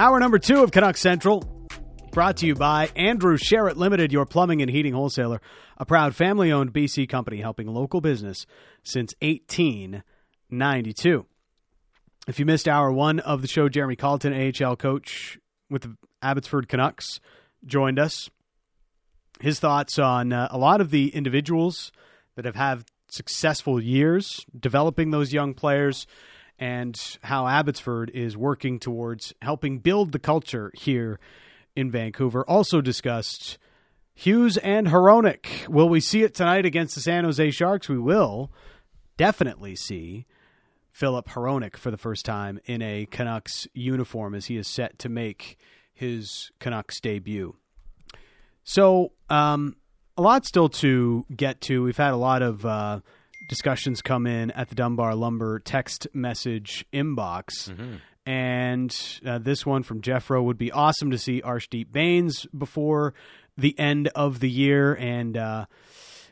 Hour number two of Canuck Central, brought to you by Andrew Sheret Limited, your plumbing and heating wholesaler, a proud family owned BC company helping local business since 1892. If you missed hour one of the show, Jeremy Colliton, AHL coach with the Abbotsford Canucks, joined us. His thoughts on uh, a lot of the individuals that have had successful years developing those young players and how Abbotsford is working towards helping build the culture here in Vancouver. Also discussed Hughes and Hronek. Will we see it tonight against the San Jose Sharks? We will definitely see Philip Hronek for the first time in a Canucks uniform as he is set to make his Canucks debut. So, um, a lot still to get to. We've had a lot of uh, discussions come in at the Dunbar Lumber text message inbox. Mm-hmm. And uh, this one from Jeffro would be awesome to see Arshdeep Bains before the end of the year. And, uh,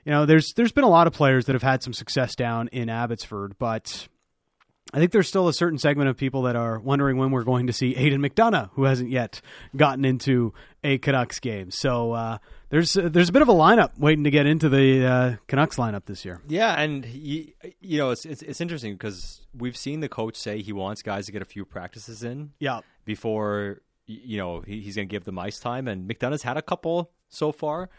you know, there's there's been a lot of players that have had some success down in Abbotsford, but I think there's still a certain segment of people that are wondering when we're going to see Aidan McDonough, who hasn't yet gotten into a Canucks game. So uh, there's uh, there's a bit of a lineup waiting to get into the uh, Canucks lineup this year. Yeah, and you, you know it's it's, it's interesting because we've seen the coach say he wants guys to get a few practices in. Yeah. Before you know he, he's going to give them ice time, and McDonough's had a couple so far.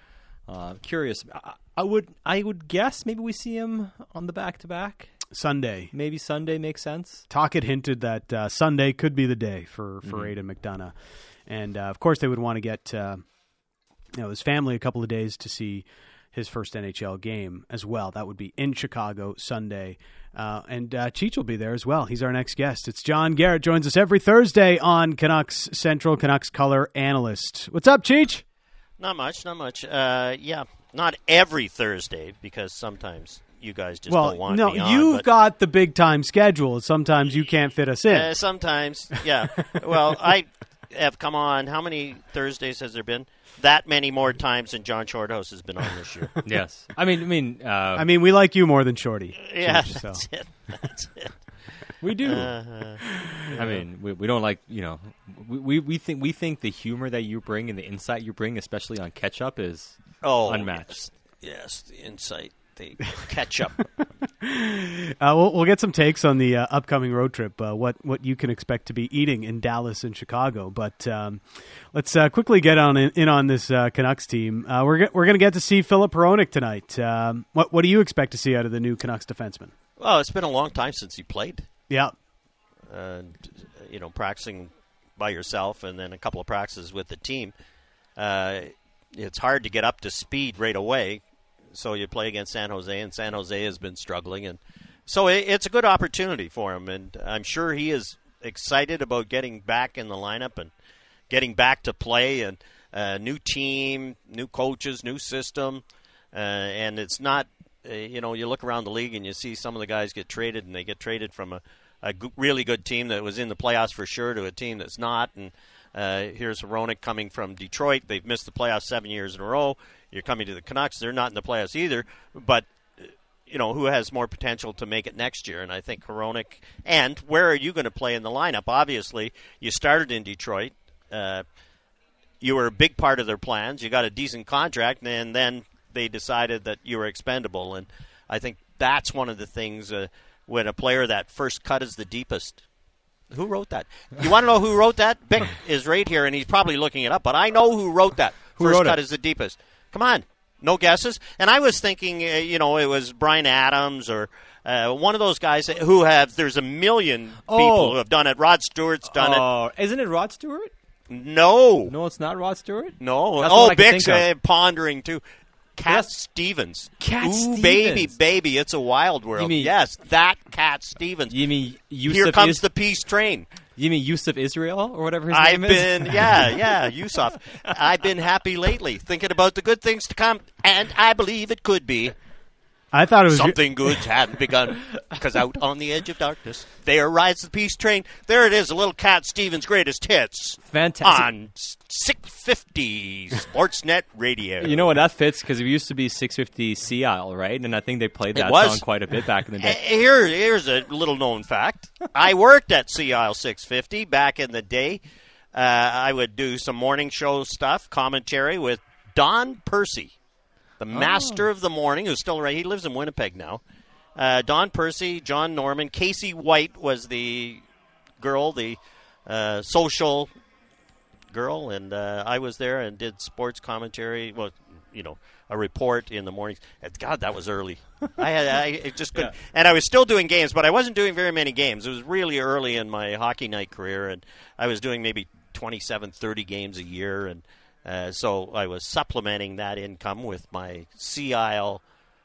Uh, curious, I, I would I would guess maybe we see him on the back to back. Sunday. Maybe Sunday makes sense. Tocchet hinted that uh, Sunday could be the day for for mm-hmm. Aidan McDonough, and uh, of course they would want to get uh, you know his family a couple of days to see his first NHL game as well. That would be in Chicago Sunday. Uh, and uh, Cheech will be there as well. He's our next guest. It's John Garrett. Joins us every Thursday on Canucks Central, Canucks color analyst. What's up, Cheech? Not much, not much. Uh, yeah, not every Thursday because sometimes you guys just well, don't want no, me on. you've got the big time schedule. Sometimes you can't fit us in. Uh, sometimes, yeah. well, I have come on. How many Thursdays has there been? That many more times than John Shorthouse has been on this year. yes, I mean, I mean, uh, I mean, we like you more than Shorty. Yeah, that's so. it. That's it. We do. Uh-huh. I mean, we, we don't like you know, we, we, we think we think the humor that you bring and the insight you bring, especially on catch up, is oh unmatched. Yes, yes the insight they catch up. uh, we'll, we'll, get some takes on the uh, upcoming road trip. Uh, what what you can expect to be eating in Dallas and Chicago. But um, let's uh, quickly get on in, in on this uh, Canucks team. Uh, we're we're going to get to see Philip Hronek tonight. Um, what what do you expect to see out of the new Canucks defenseman? Well, it's been a long time since he played. Yeah, and you know, practicing by yourself and then a couple of practices with the team. it's hard to get up to speed right away so you play against San Jose, and San Jose has been struggling, and so it, it's a good opportunity for him. And I'm sure he is excited about getting back in the lineup and getting back to play and a uh, new team, new coaches, new system, uh, and it's not. Uh, you know, you look around the league and you see some of the guys get traded, and they get traded from a, a g- really good team that was in the playoffs for sure to a team that's not. And uh, here's Hronek coming from Detroit. They've missed the playoffs seven years in a row. You're coming to the Canucks. They're not in the playoffs either, but you know who has more potential to make it next year. And I think Hronek. And where are you going to play in the lineup? Obviously, you started in Detroit. Uh, you were a big part of their plans. You got a decent contract, and then they decided that you were expendable. And I think that's one of the things uh, when a player that first cut is the deepest. Who wrote that? You want to know who wrote that? Bick is right here, and he's probably looking it up. But I know who wrote that. Who first wrote cut it? is the deepest. Come on, no guesses. And I was thinking, uh, you know, it was Bryan Adams or uh, one of those guys who have. There's a million oh. people who have done it. Rod Stewart's done oh, it. Isn't it Rod Stewart? No, no, it's not Rod Stewart. No, That's oh, Bick's uh, pondering too. Cat Stevens. Cat Ooh, Stevens. baby, baby, it's a wild world. Mean, yes, that Cat Stevens. You mean Yusuf Here comes is- the peace train. You mean Yusuf Israel or whatever his I've name is? been, yeah, yeah, Yusuf. I've been happy lately, thinking about the good things to come, and I believe it could be. I thought it was something good hadn't begun because out on the edge of darkness, there rides the peace train. There it is, a little Cat Stevens' greatest hits. Fantastic on 650 Sportsnet Radio. You know what? That fits because it used to be 650 CISL, right? And I think they played that was. song quite a bit back in the day. Here, here's a little known fact. I worked at CISL 650 back in the day. uh, I would do some morning show stuff, commentary with Don Percy, the master of the morning, who's still right. He lives in Winnipeg now. Uh, Don Percy, John Norman, Casey White was the girl, the uh, social girl, and uh, I was there and did sports commentary. Well, you know, a report in the mornings. And God, that was early. I had I it just couldn't, and I was still doing games, but I wasn't doing very many games. It was really early in my hockey night career, and I was doing maybe 27, 30 games a year, and uh, so I was supplementing that income with my CISL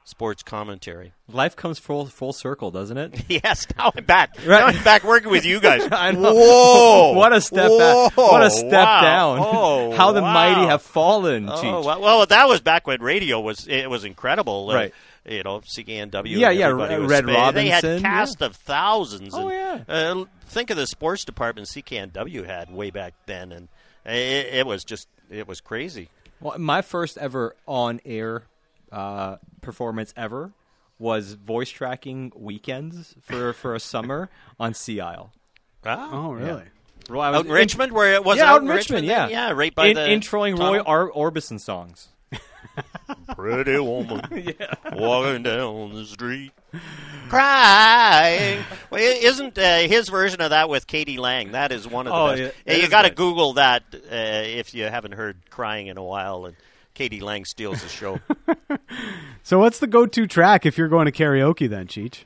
sports commentary. Life comes full full circle, doesn't it? Yes, now I'm back. Right. Now I'm back working with you guys. Whoa! what a step Whoa! back! What a step Wow. down! Oh, How the wow. mighty have fallen, Oh, well, well, that was back when radio was it was incredible. Uh, Right. you know, CKNW. Yeah, yeah, Red Red spa- They had Robinson, cast of thousands. Oh, and, Uh, think of the sports department CKNW had way back then, and it, it was just it was crazy. Well, my first ever on air uh, performance ever was voice tracking weekends for, for a summer on CISL. Oh, really? Well, I was Out in Richmond, where it was yeah, out out in Richmond, yeah, yeah, right by in, the introing Roy. Ar- Orbison songs. Pretty woman yeah. walking down the street, crying. Well, isn't uh, his version of that with k.d. lang? That is one of the Oh, best. yeah, Yeah, you got to. Google that uh, if you haven't heard "Crying" in a while. And k.d. lang steals the show. So, what's the go-to track if you're going to karaoke then, Cheech?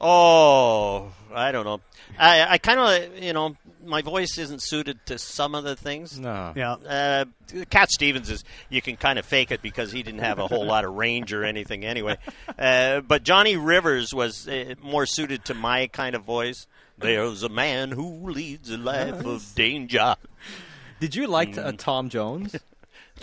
oh, I don't know. I, I kind of, you know, my voice isn't suited to some of the things. No. Yeah. Uh, Cat Stevens is you can kind of fake it because he didn't have a whole lot of range or anything anyway. Uh, but Johnny Rivers was uh, more suited to my kind of voice. There's a man who leads a life of danger. Did you like Mm. uh, Tom Jones?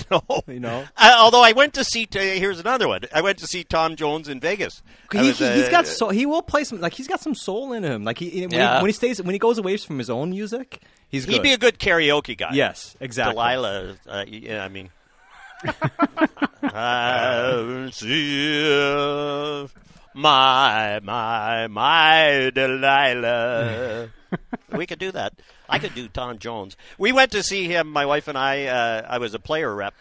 No. You know, Uh, although I went to see, uh, here's another one. I went to see Tom Jones in Vegas. He, was, he, has uh, got so he will play some like he's got some soul in him. Like he when, Yeah. he when he stays when he goes away from his own music, he's He'd be a good karaoke guy. yes, exactly. Delilah. Uh, yeah, I mean, I see my my my Delilah. we could do that. I could do Tom Jones. We went to see him. My wife and I. Uh, I was a player rep.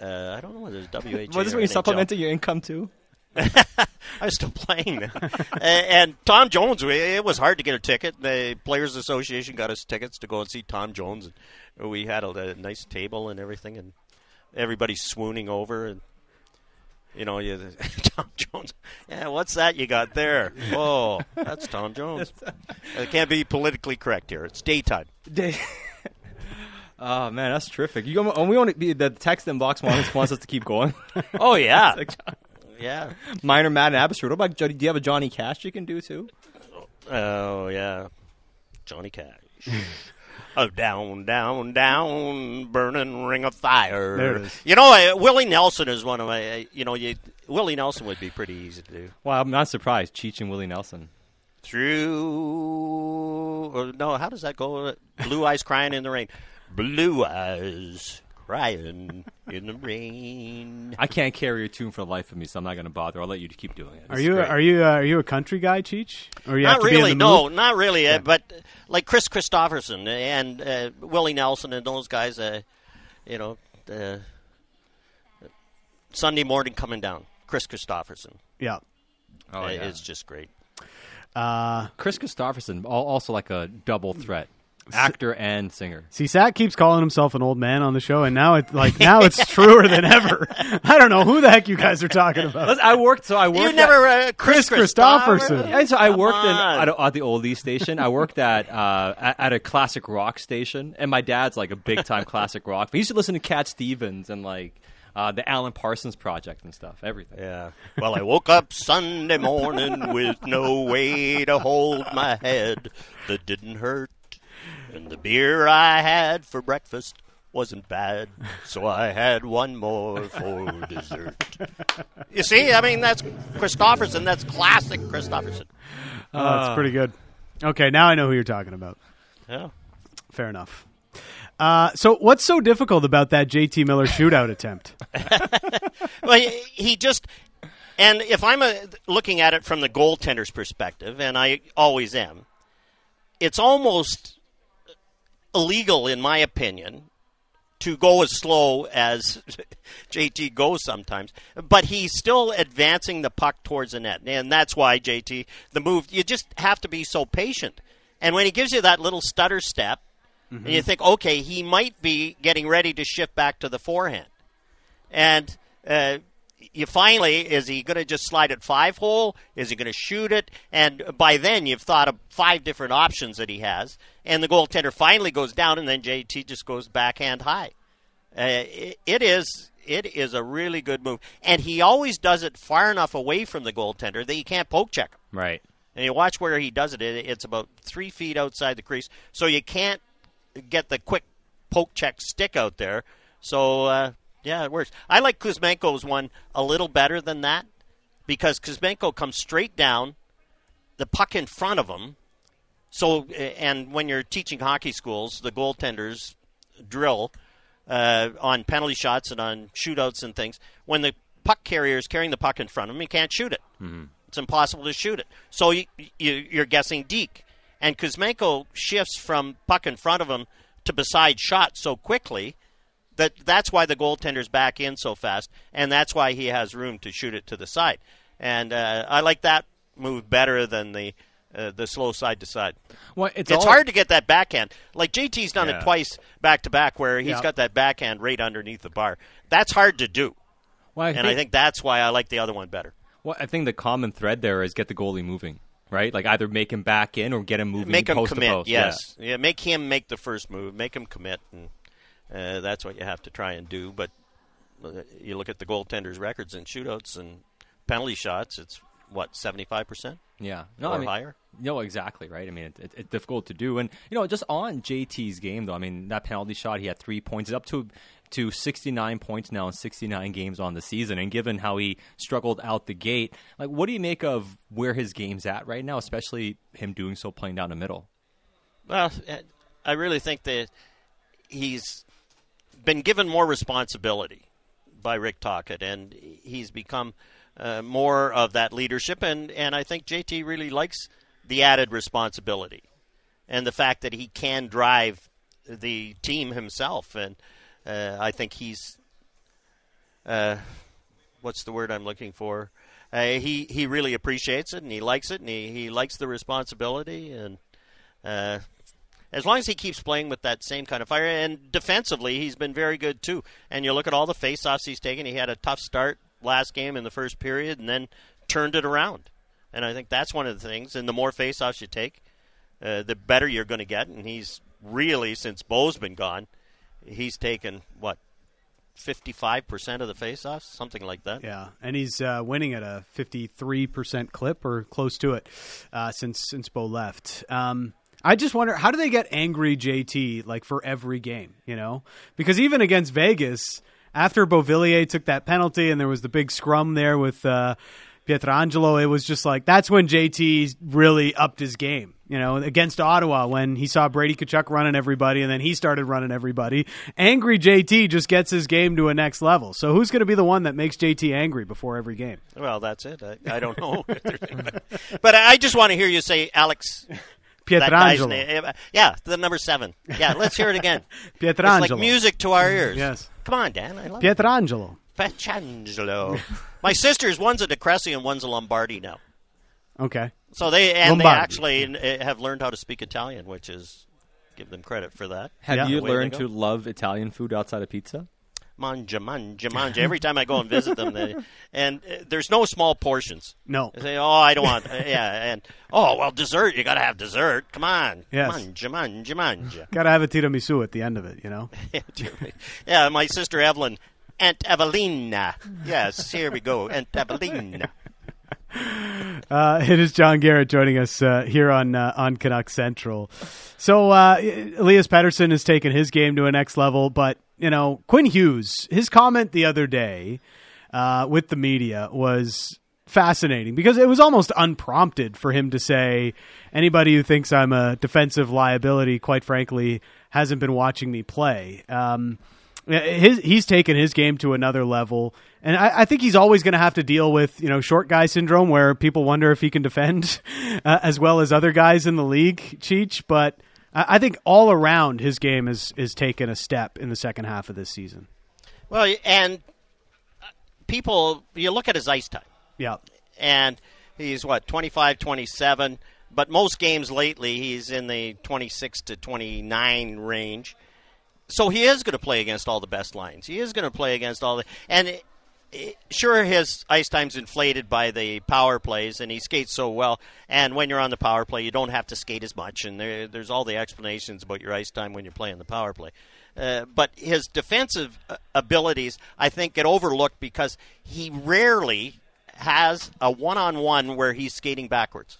Uh, I don't know whether it's WHA. Was this or when you NHL. supplemented your income too? I was still playing and Tom Jones, we- it was hard to get a ticket. The Players Association got us tickets to go and see Tom Jones. And we had a, a nice table and everything, and everybody swooning over. And you know, you, Tom Jones. Yeah, what's that you got there? Oh, that's Tom Jones. It can't be politically correct here. It's daytime. oh man, that's terrific. You and we want to be the text inbox wants, wants us to keep going. Oh yeah, yeah. Minor Matt and Abbotsford. What about? Do you have a Johnny Cash you can do too? Oh yeah, Johnny Cash. Oh, down, down, down, burning ring of fire. There it is. You know, uh, Willie Nelson is one of my. Uh, you know, you, Willie Nelson would be pretty easy to do. Well, I'm not surprised. Cheech and Willie Nelson. Through, or no, how does that go? Blue eyes crying in the rain. Blue eyes crying in the rain. I can't carry a tune for the life of me, so I'm not going to bother. I'll let you keep doing it. Are you great. are you uh, are you a country guy, Cheech? Or you have not to be in really, the no, not really. Uh, but uh, like Kris Kristofferson and uh, Willie Nelson and those guys, uh, you know, uh, Sunday morning coming down. Kris Kristofferson Yeah. Oh, yeah. is just great. Uh, Kris Kristofferson, also like a double threat, actor and singer. see, Sat keeps calling himself an old man on the show, and now it's like now it's truer than ever. I don't know who the heck you guys are talking about. I worked, so I worked. You at- never uh, Kris, Kris Kristofferson. And so I Come worked in, at, at the oldies station. I worked at, uh, at at a classic rock station, and my dad's like a big time classic rock. He used to listen to Cat Stevens and like uh, the Alan Parsons Project and stuff. Everything. Yeah. Well, I woke up Sunday morning with no way to hold my head that didn't hurt. And the beer I had for breakfast wasn't bad, so I had one more for dessert. You see, I mean, that's Kristofferson. That's classic Kristofferson. Oh, that's pretty good. Okay, now I know who you're talking about. Yeah. Fair enough. Uh, so, what's so difficult about that JT Miller shootout attempt? Well, he, he just, and if I'm a, looking at it from the goaltender's perspective, and I always am, it's almost illegal, in my opinion, to go as slow as JT goes sometimes, but he's still advancing the puck towards the net, and that's why JT the move. You just have to be so patient, and when he gives you that little stutter step, and you think, okay, he might be getting ready to shift back to the forehand, and. Uh, you finally is he going to just slide it five hole? Is he going to shoot it? And by then you've thought of five different options that he has, and the goaltender finally goes down, and then JT just goes backhand high. Uh, it, it is it is a really good move, and he always does it far enough away from the goaltender that you can't poke check him. Right. And you watch where he does it; it- it's about three feet outside the crease, so you can't get the quick poke check stick out there. So uh, yeah, it works. I like Kuzmenko's one a little better than that because Kuzmenko comes straight down, the puck in front of him. So, uh, and when you're teaching hockey schools, the goaltenders drill uh, on penalty shots and on shootouts and things. When the puck carrier is carrying the puck in front of him, he can't shoot it. It's impossible to shoot it. So you, you, you're guessing deke. And Kuzmenko shifts from puck in front of him to beside shot so quickly that that's why the goaltender's back in so fast, and that's why he has room to shoot it to the side. And uh, I like that move better than the uh, the slow side to side. Well, it's, It's all- hard to get that backhand. Like JT's done Yeah. it twice back to back, where he's Yeah. got that backhand right underneath the bar. That's hard to do, Well, I and I think that's why I like the other one better. Well, I think the common thread there is get the goalie moving, right? Like either make him back in or get him moving. Make him post to commit. post. Yeah. Yes, yeah. Make him make the first move. Make him commit, and uh, that's what you have to try and do. But uh, you look at the goaltenders' records in shootouts and penalty shots. It's what seventy five percent Yeah, no, or I mean, higher. No, exactly right. I mean, it, it, it's difficult to do, and you know, just on JT's game though. I mean, that penalty shot, he had three points, He's up to to sixty nine points now in sixty nine games on the season. And given how he struggled out the gate, like, what do you make of where his game's at right now, especially him doing so playing down the middle? Well, I really think that he's been given more responsibility by Rick Tocchet, and he's become uh, more of that leadership. And, and I think JT really likes the added responsibility and the fact that he can drive the team himself. And uh, I think he's uh, what's the word I'm looking for? Uh, he he really appreciates it and he likes it and he, he likes the responsibility and uh, as long as he keeps playing with that same kind of fire and defensively he's been very good too. And you look at all the faceoffs he's taken. He had a tough start last game in the first period and then turned it around. And I think that's one of the things. And the more faceoffs you take, uh, the better you're going to get. And he's really since Bo's been gone, he's taken what 55% of the faceoffs, something like that. Yeah, and he's uh, winning at a 53% clip or close to it uh, since since Bo left. Um, I just wonder how do they get angry JT like for every game, you know? Because even against Vegas, after Beauvillier took that penalty and there was the big scrum there with uh, Pietrangelo, it was just like that's when JT really upped his game. You know, against Ottawa when he saw Brady Tkachuk running everybody and then he started running everybody. Angry JT just gets his game to a next level. So who's going to be the one that makes JT angry before every game? Well, that's it. I, I don't know. but I just want to hear you say Alex. That guy's Pietrangelo. name. Yeah, the number seven. Yeah, let's hear it again. It's Pietrangelo. like music to our ears. Yes. Come on, Dan. I love it. Pietrangelo. Pietrangelo. My sister's one's a DeCressy and one's a Lombardi now. Okay. So they and Lombardi. they actually uh, have learned how to speak Italian, which is give them credit for that. Have Yeah. you The way they learned to love Italian food outside of pizza? Manja, manja, manja. Every time I go and visit them, they, and uh, there's no small portions. No. They say, "Oh, I don't want." uh, yeah, and oh, well, dessert. You got to have dessert. Come on. Yes. Manja, manja, manja. Got to have a tiramisu at the end of it, you know? yeah, my sister Evelyn, Aunt Evelina. Yes, here we go, Aunt Evelina. Uh, it is John Garrett joining us uh, here on uh, on Canuck Central. So uh, Elias Pettersson has taken his game to a next level, but you know Quinn Hughes, his comment the other day uh, with the media was fascinating because it was almost unprompted for him to say anybody who thinks I'm a defensive liability, quite frankly, hasn't been watching me play. Um, his, he's taken his game to another level, and I, I think he's always going to have to deal with you know short guy syndrome, where people wonder if he can defend uh, as well as other guys in the league. Cheech, but I, think all around his game is is taken a step in the second half of this season. Well, and uh, people, you look at his ice time, Yeah, and he's what 25, 27. But most games lately, he's in the 26 to 29 range. So he is going to play against all the best lines. He is going to play against all the and. Sure, his ice time's inflated by the power plays, and he skates so well. And when you're on the power play, you don't have to skate as much, and there, there's all the explanations about your ice time when you're playing the power play. Uh, but his defensive uh, abilities, I think, get overlooked because he rarely has a one-on-one where he's skating backwards.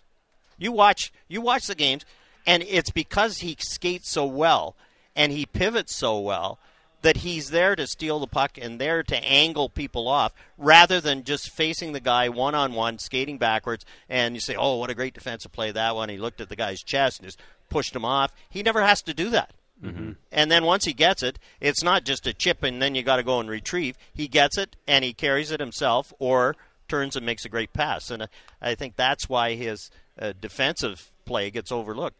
You watch, you watch the games, and it's because he skates so well and he pivots so well that he's there to steal the puck and there to angle people off rather than just facing the guy one on one, skating backwards, and you say, "Oh, what a great defensive play that one!" He looked at the guy's chest and just pushed him off. He never has to do that. Mm-hmm. And then once he gets it, it's not just a chip and then you got to go and retrieve. He gets it and he carries it himself, or turns and makes a great pass. And I think that's why his uh, defensive play gets overlooked.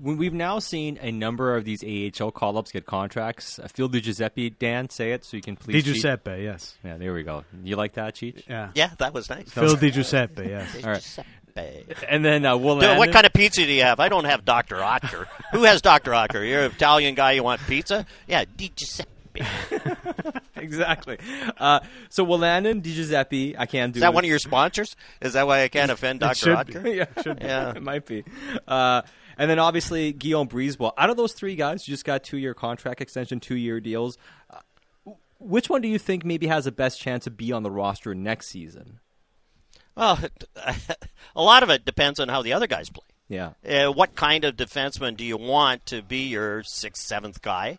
We've now seen a number of these AHL call-ups get contracts. Uh, Phil Di Giuseppe, Dan, say it so you can please. Di Giuseppe, cheat. yes. Yeah, there we go. You like that, Cheech? Yeah, yeah, that was nice. Phil Di Giuseppe, yes. All right. And then uh, Will Dude, What kind of pizza do you have? I don't have Dr. Oetker. Who has Dr. Oetker? You're an Italian guy. You want pizza? Yeah, Di Giuseppe. exactly. Uh, so Wolanin, Di Giuseppe, I can't do. Is that it. one of your sponsors? Is that why I can't offend Dr. Oetker? yeah, should yeah, it might be. Uh, and then obviously Guillaume Brisebois. Out of those three guys, you just got two-year contract extension, two-year deals. Uh, which one do you think maybe has the best chance to be on the roster next season? Well, a lot of it depends on how the other guys play. Yeah. Uh, what kind of defenseman do you want to be your sixth, seventh guy?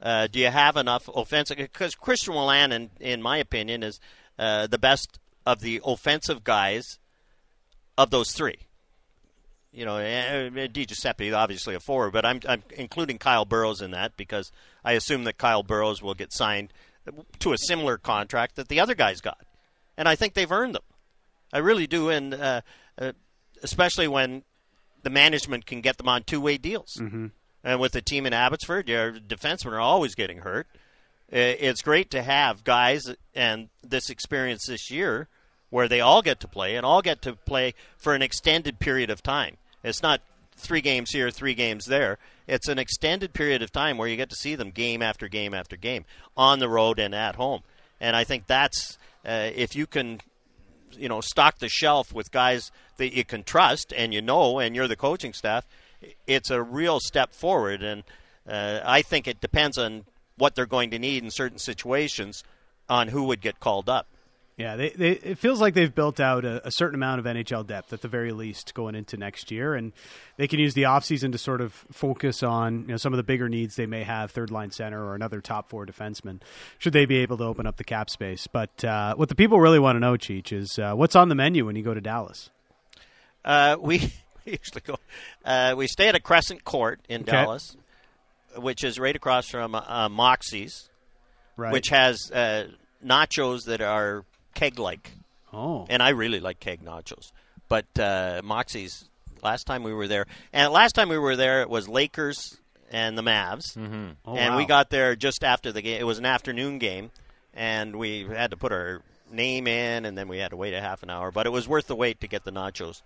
Uh, do you have enough offensive? Because Christian Wolanin, in, in my opinion, is uh, the best of the offensive guys of those three. You know, Di Giuseppe, obviously a forward, but I'm, I'm including Kyle Burroughs in that because I assume that Kyle Burroughs will get signed to a similar contract that the other guys got, and I think they've earned them. I really do, and uh, uh, especially when the management can get them on two-way deals. Mm-hmm. And with the team in Abbotsford, your defensemen are always getting hurt. It's great to have guys and this experience this year where they all get to play and all get to play for an extended period of time. It's not three games here, three games there. It's an extended period of time where you get to see them game after game after game on the road and at home. And I think that's uh, if you can, you know, stock the shelf with guys that you can trust and you know, and you're the coaching staff it's a real step forward. And uh, I think it depends on what they're going to need in certain situations on who would get called up. Yeah, they, they, it feels like they've built out a, a, certain amount of NHL depth at the very least going into next year, and they can use the offseason to sort of focus on you know some of the bigger needs they may have, third line center or another top four defenseman, should they be able to open up the cap space. But uh, what the people really want to know, Cheech, is uh, what's on the menu when you go to Dallas. Uh, we usually go. Uh, we stay at a Crescent Court in okay. Dallas, which is right across from uh, Moxie's, right. which has uh, nachos that are keg-like. Oh, and I really like keg nachos. But uh, Moxie's last time we were there, and last time we were there, it was Lakers and the Mavs, mm-hmm. oh, and wow. we got there just after the game. It was an afternoon game, and we had to put our name in, and then we had to wait a half an hour. But it was worth the wait to get the nachos.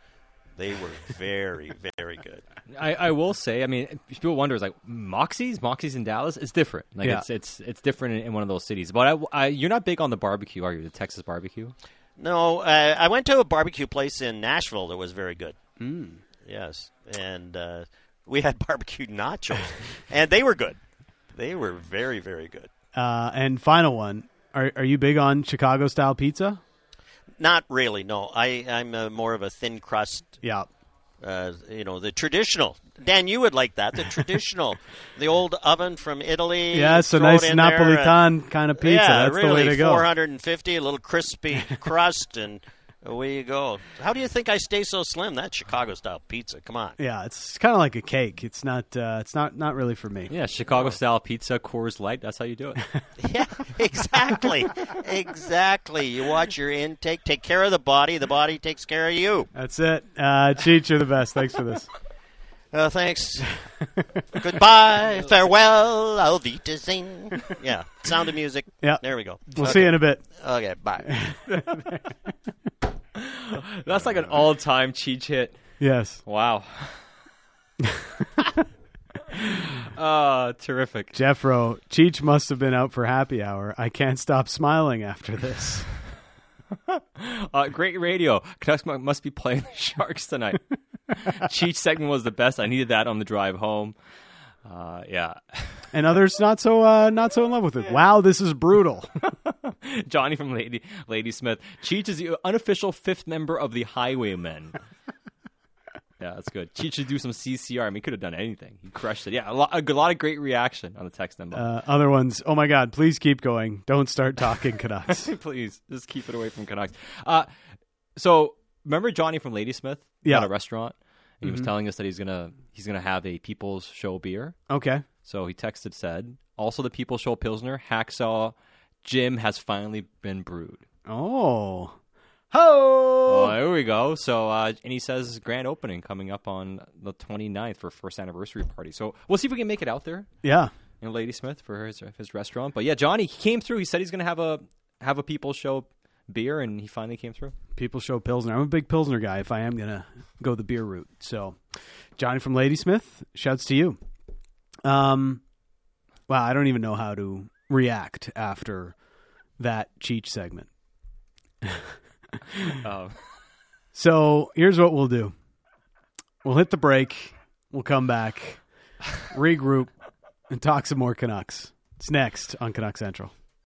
They were very, very good. I, I will say, I mean, people wonder, is like Moxie's, Moxie's in Dallas. It's different. Like Yeah. it's it's it's different in, in one of those cities. But I, I, you're not big on the barbecue, are you? The Texas barbecue. No, uh, I went to a barbecue place in Nashville that was very good. Mm. Yes, and uh, we had barbecue nachos, and they were good. They were very, very good. Uh, and final one: Are are you big on Chicago style pizza? Not really. No, I I'm uh more of a thin crust. Yeah. Uh, you know the traditional. Dan, you would like that. The traditional, the old oven from Italy. Yeah, it's a it nice there, uh, Napolitan kind of pizza. Yeah, That's really, the way to go. 450, a little crispy crust, and away you go. How do you think I stay so slim? That's Chicago style pizza. Come on. Yeah, it's kind of like a cake. It's not. Uh, it's not. Not really for me. Yeah, Chicago style pizza, Coors Light. That's how you do it. Yeah, exactly, exactly. You watch your intake. Take care of the body. The body takes care of you. That's it. Uh, Cheech, you're the best. Thanks for this. Uh, thanks. Goodbye. Farewell. Auf Wiedersehen. Yeah. Sound of music. Yeah. There we go. We'll okay. see you in a bit. Okay. Bye. That's like an all-time Cheech hit. Yes. Wow. uh, terrific. Jeffro, Cheech must have been out for happy hour. I can't stop smiling after this. Uh, great radio. Canucks must be playing the Sharks tonight. Cheech segment was the best. I needed that on the drive home. Uh, yeah. And others not so uh, not so in love with it. Wow, this is brutal. Johnny from Lady Lady Smith. Cheech is the unofficial fifth member of the Highwaymen. yeah, that's good. Cheech should do some CCR. I mean, he could have done anything. He crushed it. Yeah, a lot, a lot of great reaction on the text number. Uh, other ones, oh my god, please keep going. Don't start talking Canucks. Please, just keep it away from Canucks. Uh, so remember Johnny from Ladysmith? Yeah. At a restaurant. And he was telling us that he's gonna he's gonna have a People's Show beer. Okay. So he texted said, also the People's Show Pilsner Hacksaw Jim has finally been brewed. Oh. Oh, Ho! there we go. So, uh, and he says grand opening coming up on the 29th for first anniversary party. So we'll see if we can make it out there Yeah. in Ladysmith for his his restaurant. But yeah, Johnny he came through. He said he's going to have a have a People's Show beer, and he finally came through. People show Pilsner. I'm a big Pilsner guy if I am going to go the beer route. So, Johnny from Ladysmith, shouts to you. Um, wow, I don't even know how to react after that Cheech segment. Um, So here's what we'll do we'll hit the break, we'll come back, regroup, and talk some more Canucks. It's next on Canuck Central.